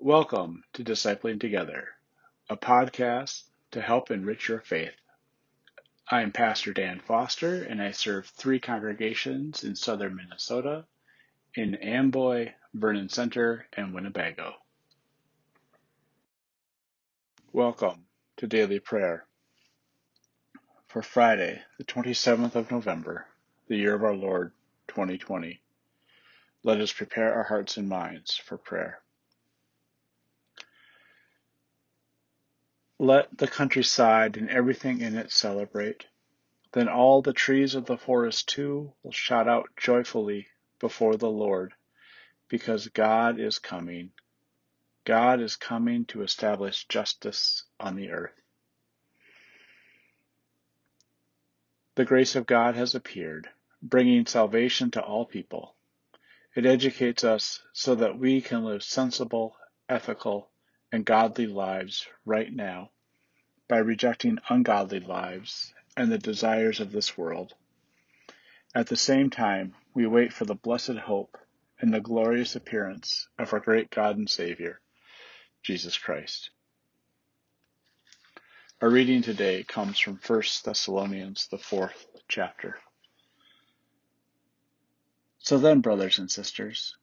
Welcome to Discipling Together, a podcast to help enrich your faith. I am Pastor Dan Foster, and I serve three congregations in southern Minnesota in Amboy, Vernon Center, and Winnebago. Welcome to Daily Prayer for Friday, the 27th of November, the year of our Lord 2020. Let us prepare our hearts and minds for prayer. Let the countryside and everything in it celebrate. Then all the trees of the forest too will shout out joyfully before the Lord, because God is coming. God is coming to establish justice on the earth. The grace of God has appeared, bringing salvation to all people. It educates us so that we can live sensible, ethical, and godly lives right now by rejecting ungodly lives and the desires of this world. At the same time, we wait for the blessed hope and the glorious appearance of our great God and Savior, Jesus Christ. Our reading today comes from 1 Thessalonians, the fourth chapter. So then, brothers and sisters,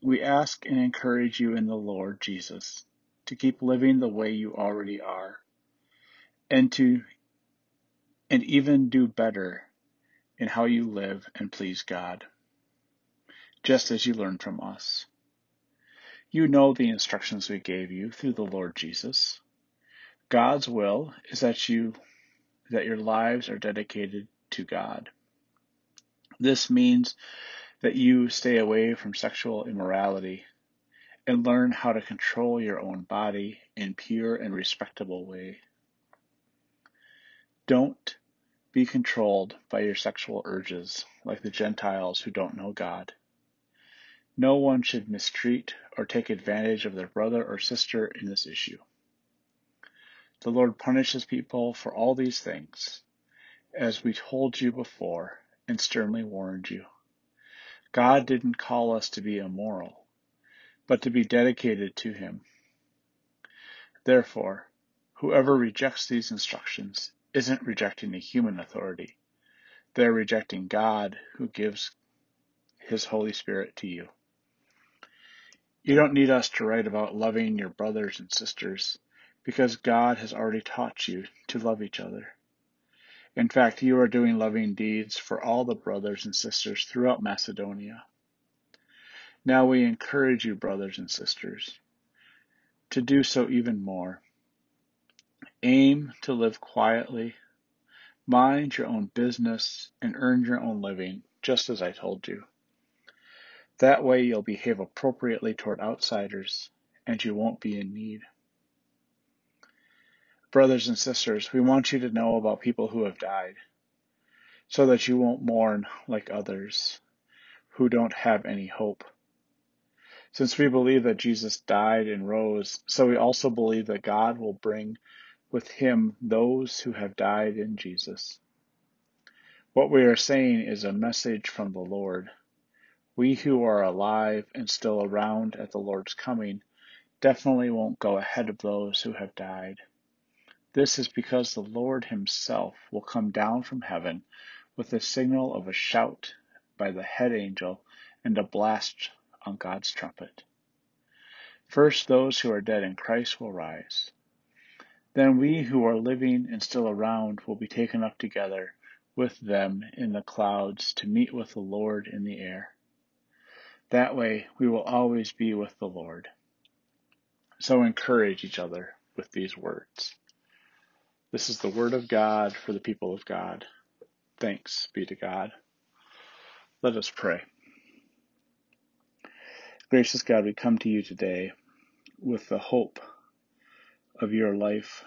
we ask and encourage you in the Lord Jesus to keep living the way you already are, and to and even do better in how you live and please God, just as you learned from us. You know the instructions we gave you through the Lord Jesus. God's will is that you that your lives are dedicated to God. This means that you stay away from sexual immorality and learn how to control your own body in pure and respectable way. Don't be controlled by your sexual urges like the Gentiles who don't know God. No one should mistreat or take advantage of their brother or sister in this issue. The Lord punishes people for all these things, as we told you before and sternly warned you. God didn't call us to be immoral, but to be dedicated to Him. Therefore, whoever rejects these instructions isn't rejecting a human authority. They're rejecting God who gives His Holy Spirit to you. You don't need us to write about loving your brothers and sisters because God has already taught you to love each other. In fact, you are doing loving deeds for all the brothers and sisters throughout Macedonia. Now we encourage you, brothers and sisters, to do so even more. Aim to live quietly, mind your own business, and earn your own living, just as I told you. That way you'll behave appropriately toward outsiders, and you won't be in need. Brothers and sisters, we want you to know about people who have died, so that you won't mourn like others who don't have any hope. Since we believe that Jesus died and rose, so we also believe that God will bring with him those who have died in Jesus. What we are saying is a message from the Lord. We who are alive and still around at the Lord's coming definitely won't go ahead of those who have died. This is because the Lord himself will come down from heaven with the signal of a shout by the head angel and a blast on God's trumpet. First, those who are dead in Christ will rise. Then we who are living and still around will be taken up together with them in the clouds to meet with the Lord in the air. That way we will always be with the Lord. So encourage each other with these words. This is the word of God for the people of God. Thanks be to God. Let us pray. Gracious God, we come to you today with the hope of your life,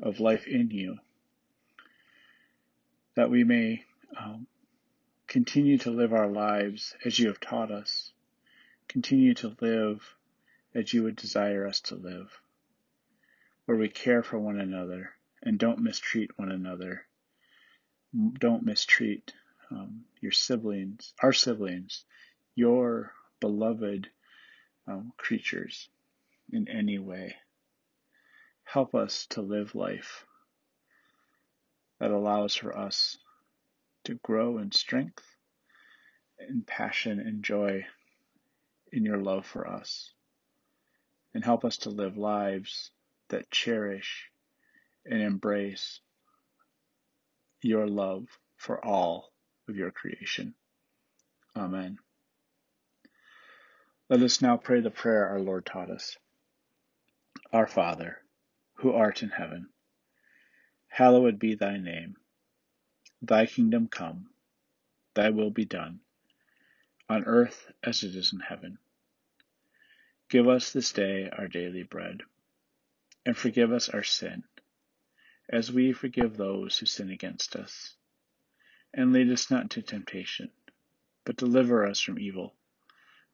of life in you, that we may um, continue to live our lives as you have taught us, continue to live as you would desire us to live, where we care for one another and don't mistreat one another, don't mistreat um, your siblings, our siblings, your beloved um, creatures in any way. Help us to live life that allows for us to grow in strength, in passion, and joy in your love for us. And help us to live lives that cherish and embrace your love for all of your creation. Amen. Let us now pray the prayer our Lord taught us. Our Father, who art in heaven, hallowed be thy name. Thy kingdom come, thy will be done, on earth as it is in heaven. Give us this day our daily bread, and forgive us our sin, as we forgive those who sin against us. And lead us not into temptation, but deliver us from evil.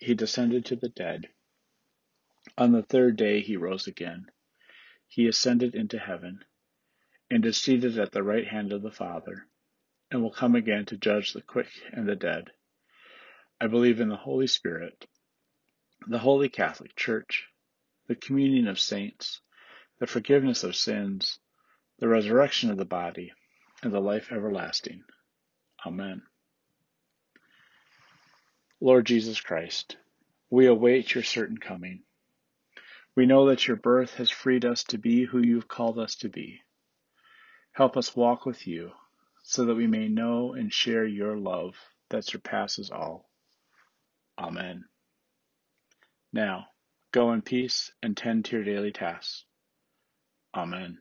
He descended to the dead. On the third day he rose again. He ascended into heaven and is seated at the right hand of the Father, and will come again to judge the quick and the dead. I believe in the Holy Spirit, the Holy Catholic Church, the communion of saints, the forgiveness of sins, the resurrection of the body, and the life everlasting. Amen. Lord Jesus Christ, we await your certain coming. We know that your birth has freed us to be who you've called us to be. Help us walk with you so that we may know and share your love that surpasses all. Amen. Now, go in peace and tend to your daily tasks. Amen.